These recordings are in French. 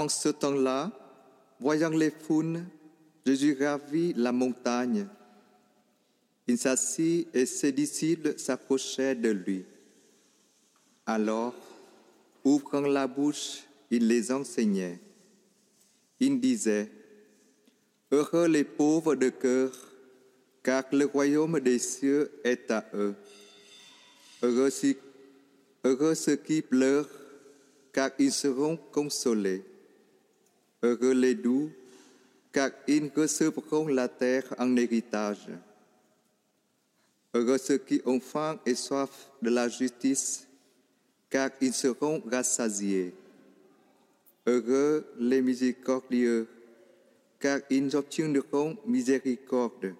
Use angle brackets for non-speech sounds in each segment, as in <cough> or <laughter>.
En ce temps-là, voyant les foules, Jésus ravit la montagne. Il s'assit et ses disciples s'approchaient de lui. Alors, ouvrant la bouche, il les enseignait. Il disait, Heureux les pauvres de cœur, car le royaume des cieux est à eux. Heureux, heureux ceux qui pleurent, car ils seront consolés. Heureux les doux, car ils recevront la terre en héritage. Heureux ceux qui ont faim et soif de la justice, car ils seront rassasiés. Heureux les miséricordieux, car ils obtiendront miséricorde.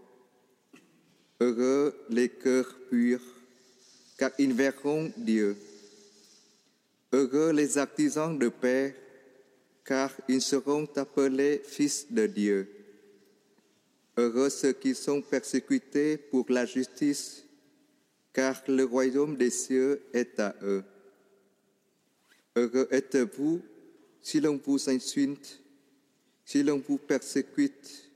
Heureux les cœurs purs, car ils verront Dieu. Heureux les artisans de paix, car ils seront appelés fils de Dieu. Heureux ceux qui sont persécutés pour la justice, car le royaume des cieux est à eux. Heureux êtes-vous si l'on vous insulte, si l'on vous persécute,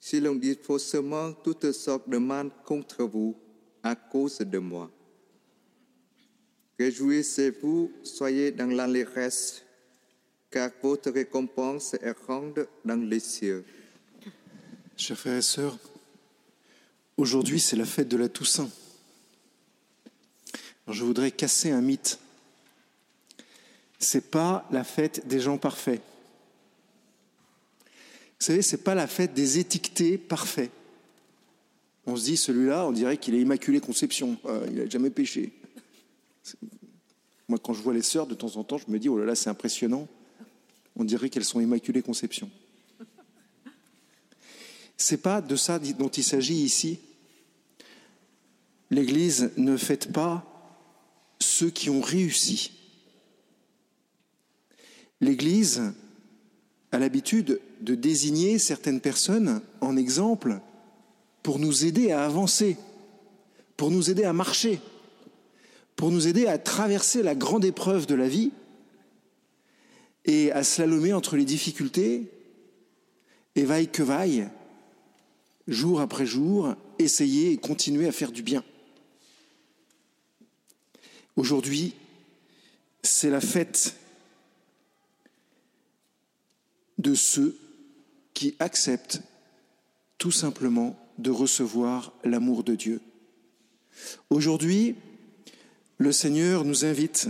si l'on dit faussement toutes sortes de mal contre vous à cause de moi. Réjouissez-vous, soyez dans l'allégresse, car votre récompense est grande dans les cieux. Chers frères et sœurs, aujourd'hui c'est la fête de la Toussaint. je voudrais casser un mythe. C'est pas la fête des gens parfaits. Vous savez, c'est pas la fête des étiquetés parfaits. On se dit, celui-là, on dirait qu'il est immaculé conception, euh, il n'a jamais péché. Moi, quand je vois les sœurs, de temps en temps, je me dis, oh là là, c'est impressionnant. On dirait qu'elles sont immaculées conception. C'est pas de ça dont il s'agit ici. L'Église ne fête pas ceux qui ont réussi. L'Église a l'habitude de désigner certaines personnes en exemple pour nous aider à avancer, pour nous aider à marcher, pour nous aider à traverser la grande épreuve de la vie et à slalomer entre les difficultés et vaille que vaille, jour après jour, essayer et continuer à faire du bien. Aujourd'hui, c'est la fête de ceux qui acceptent tout simplement de recevoir l'amour de Dieu. Aujourd'hui, le Seigneur nous invite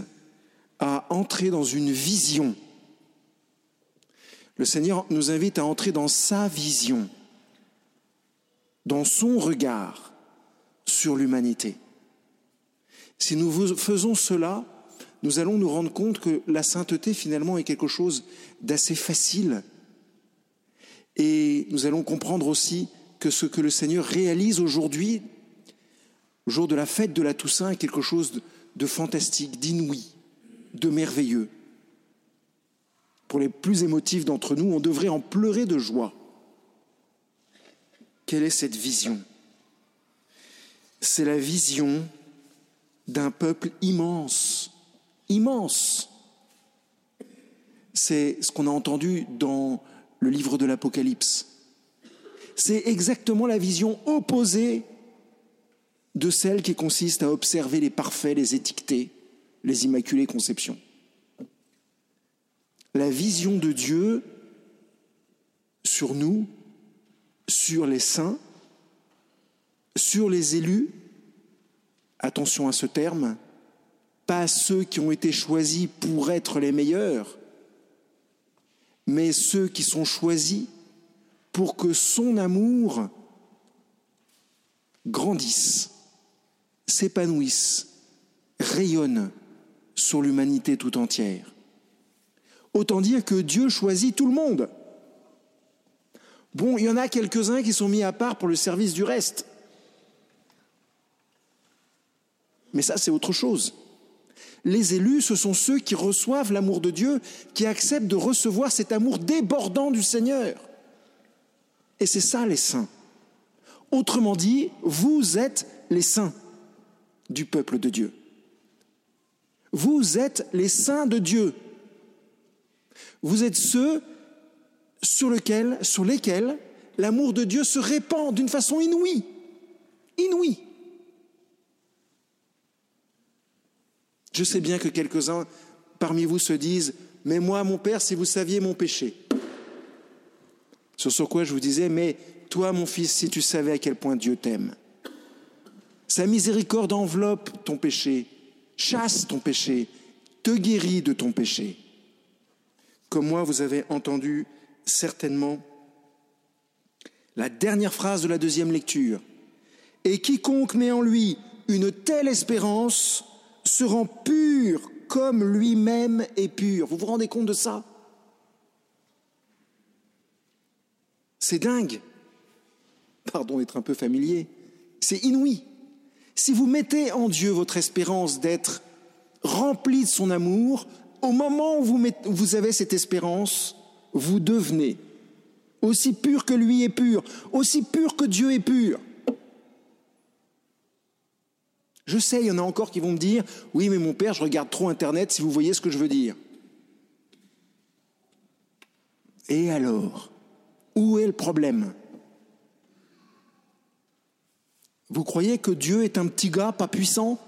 à entrer dans une vision. Le Seigneur nous invite à entrer dans sa vision dans son regard sur l'humanité. Si nous faisons cela, nous allons nous rendre compte que la sainteté finalement est quelque chose d'assez facile. Et nous allons comprendre aussi que ce que le Seigneur réalise aujourd'hui, au jour de la fête de la Toussaint, est quelque chose de, fantastique, d'inouï, de merveilleux. Pour les plus émotifs d'entre nous, on devrait en pleurer de joie. Quelle est cette vision? C'est la vision d'un peuple immense, immense. C'est ce qu'on a entendu dans le livre de l'Apocalypse. C'est exactement la vision opposée de celle qui consiste à observer les parfaits, les étiquetés, les immaculées conceptions. La vision de Dieu sur nous, sur les saints, sur les élus, attention à ce terme, pas ceux qui ont été choisis pour être les meilleurs, mais ceux qui sont choisis pour que son amour grandisse, s'épanouisse, rayonne sur l'humanité tout entière. Autant dire que Dieu choisit tout le monde. Bon, il y en a quelques-uns qui sont mis à part pour le service du reste. Mais ça, c'est autre chose. Les élus, ce sont ceux qui reçoivent l'amour de Dieu, qui acceptent de recevoir cet amour débordant du Seigneur. Et c'est ça les saints. Autrement dit, vous êtes les saints du peuple de Dieu. Vous êtes les saints de Dieu. Vous êtes ceux sur, lesquels l'amour de Dieu se répand d'une façon inouïe. Inouïe. Je sais bien que quelques-uns parmi vous se disent, mais moi, mon Père, si vous saviez mon péché. Sur quoi je vous disais, mais toi, mon fils, si tu savais à quel point Dieu t'aime. Sa miséricorde enveloppe ton péché, chasse ton péché, te guérit de ton péché. Comme moi, vous avez entendu certainement la dernière phrase de la deuxième lecture. Et quiconque met en lui une telle espérance se rend pur comme lui-même est pur. Vous vous rendez compte de ça? C'est dingue. Pardon d'être un peu familier. C'est inouï. Si vous mettez en Dieu votre espérance d'être rempli de son amour, au moment où vous, avez cette espérance, vous devenez aussi pur que lui est pur, aussi pur que Dieu est pur. Je sais, il y en a encore qui vont me dire, oui, mais mon père, je regarde trop Internet, si vous voyez ce que je veux dire. Et alors, où est le problème? Vous croyez que Dieu est un petit gars pas puissant?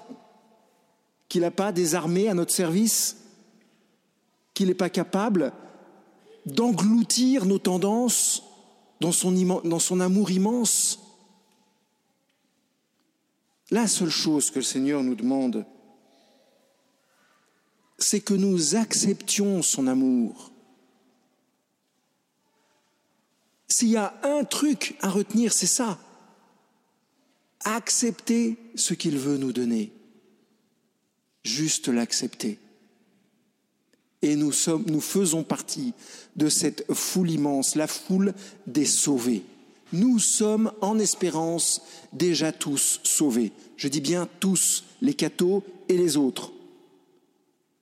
Qu'il n'a pas des armées à notre service? Qu'il n'est pas capable d'engloutir nos tendances dans son, dans son amour immense La seule chose que le Seigneur nous demande, c'est que nous acceptions son amour. S'il y a un truc à retenir, c'est ça. Accepter ce qu'il veut nous donner. Juste l'accepter. Et nous, faisons partie de cette foule immense, la foule des sauvés. Nous sommes en espérance déjà tous sauvés. Je dis bien tous, les cathos et les autres.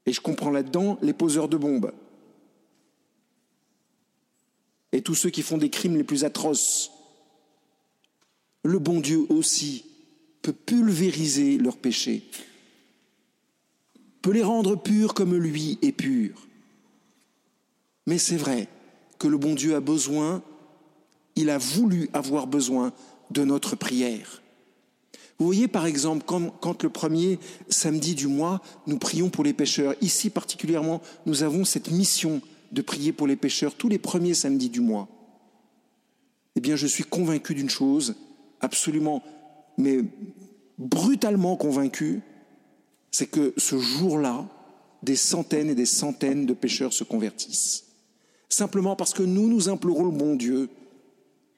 Et je comprends là-dedans les poseurs de bombes. Et tous ceux qui font des crimes les plus atroces. Le bon Dieu aussi peut pulvériser leurs péchés, peut les rendre purs comme lui est pur. Mais c'est vrai que le bon Dieu a besoin il a voulu avoir besoin de notre prière. Vous voyez par exemple quand, le premier samedi du mois, nous prions pour les pécheurs. Ici particulièrement, nous avons cette mission de prier pour les pécheurs tous les premiers samedis du mois. Eh bien, je suis convaincu d'une chose, absolument, mais brutalement convaincu, c'est que ce jour-là, des centaines et des centaines de pécheurs se convertissent. Simplement parce que nous, nous implorons le bon Dieu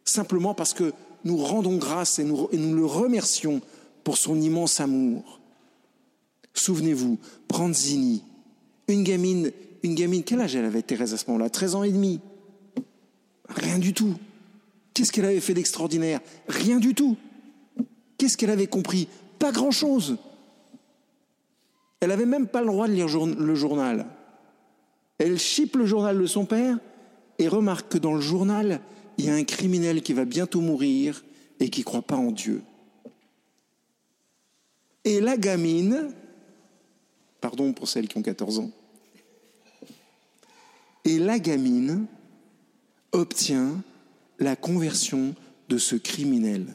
simplement parce que nous rendons grâce et nous, le remercions pour son immense amour. Souvenez-vous, Pranzini, une gamine, une gamine, quel âge elle avait Thérèse à ce moment-là? 13 ans et demi. Rien du tout. Qu'est-ce qu'elle avait fait d'extraordinaire? Rien du tout. Qu'est-ce qu'elle avait compris? Pas grand-chose. Elle n'avait même pas le droit de lire le journal. Elle chipe le journal de son père et remarque que dans le journal, il y a un criminel qui va bientôt mourir et qui ne croit pas en Dieu. Et la gamine, pardon pour celles qui ont 14 ans, et la gamine obtient la conversion de ce criminel.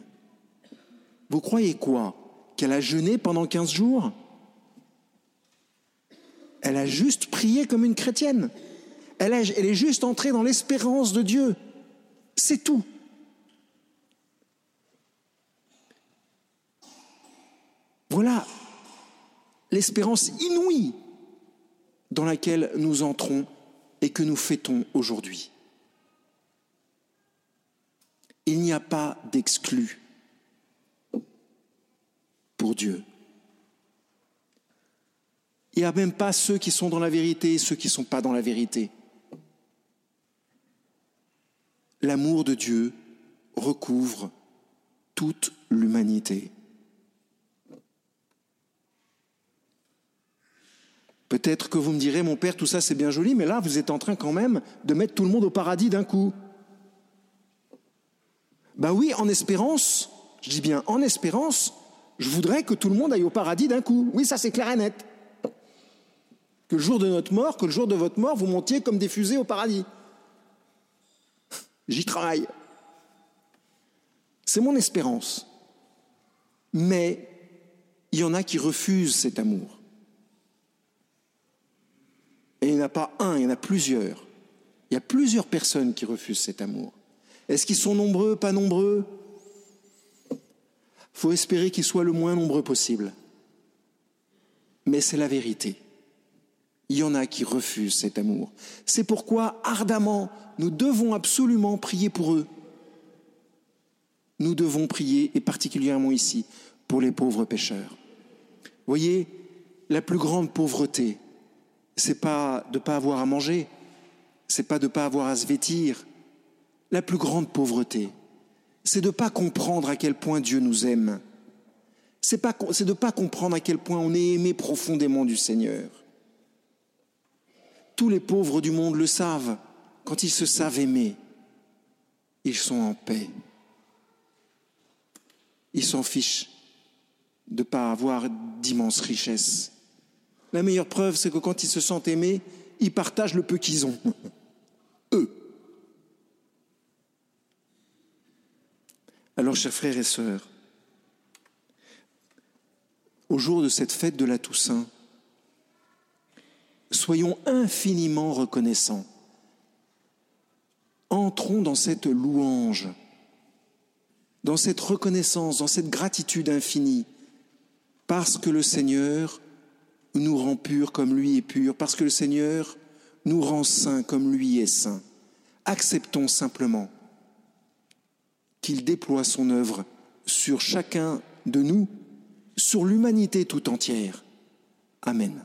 Vous croyez quoi? Qu'elle a jeûné pendant 15 jours? Elle a juste prié comme une chrétienne. Elle, est juste entrée dans l'espérance de Dieu. C'est tout. Voilà l'espérance inouïe dans laquelle nous entrons et que nous fêtons aujourd'hui. Il n'y a pas d'exclus pour Dieu. Il n'y a même pas ceux qui sont dans la vérité et ceux qui ne sont pas dans la vérité l'amour de Dieu recouvre toute l'humanité. Peut-être que vous me direz, mon père, tout ça c'est bien joli, mais là vous êtes en train quand même de mettre tout le monde au paradis d'un coup. Ben oui, en espérance, je dis bien en espérance, je voudrais que tout le monde aille au paradis d'un coup. Oui, ça c'est clair et net. Que le jour de notre mort, que le jour de votre mort, vous montiez comme des fusées au paradis. J'y travaille. C'est mon espérance. Mais il y en a qui refusent cet amour. Et il n'y en a pas un, il y en a plusieurs. Il y a plusieurs personnes qui refusent cet amour. Est-ce qu'ils sont nombreux, pas nombreux? Il faut espérer qu'ils soient le moins nombreux possible. Mais c'est la vérité. Il y en a qui refusent cet amour. C'est pourquoi, ardemment, nous devons absolument prier pour eux. Nous devons prier, et particulièrement ici, pour les pauvres pécheurs. Voyez, la plus grande pauvreté, c'est pas de ne pas avoir à manger, c'est pas de ne pas avoir à se vêtir. La plus grande pauvreté, c'est de ne pas comprendre à quel point Dieu nous aime. C'est de ne pas comprendre à quel point on est aimé profondément du Seigneur. Tous les pauvres du monde le savent. Quand ils se savent aimer, ils sont en paix. Ils s'en fichent de ne pas avoir d'immenses richesses. La meilleure preuve, c'est que quand ils se sentent aimés, ils partagent le peu qu'ils ont. <laughs> Eux. Alors, chers frères et sœurs, au jour de cette fête de la Toussaint, soyons infiniment reconnaissants. Entrons dans cette louange, dans cette reconnaissance, dans cette gratitude infinie, parce que le Seigneur nous rend purs comme lui est pur, parce que le Seigneur nous rend saints comme lui est saint. Acceptons simplement qu'il déploie son œuvre sur chacun de nous, sur l'humanité tout entière. Amen.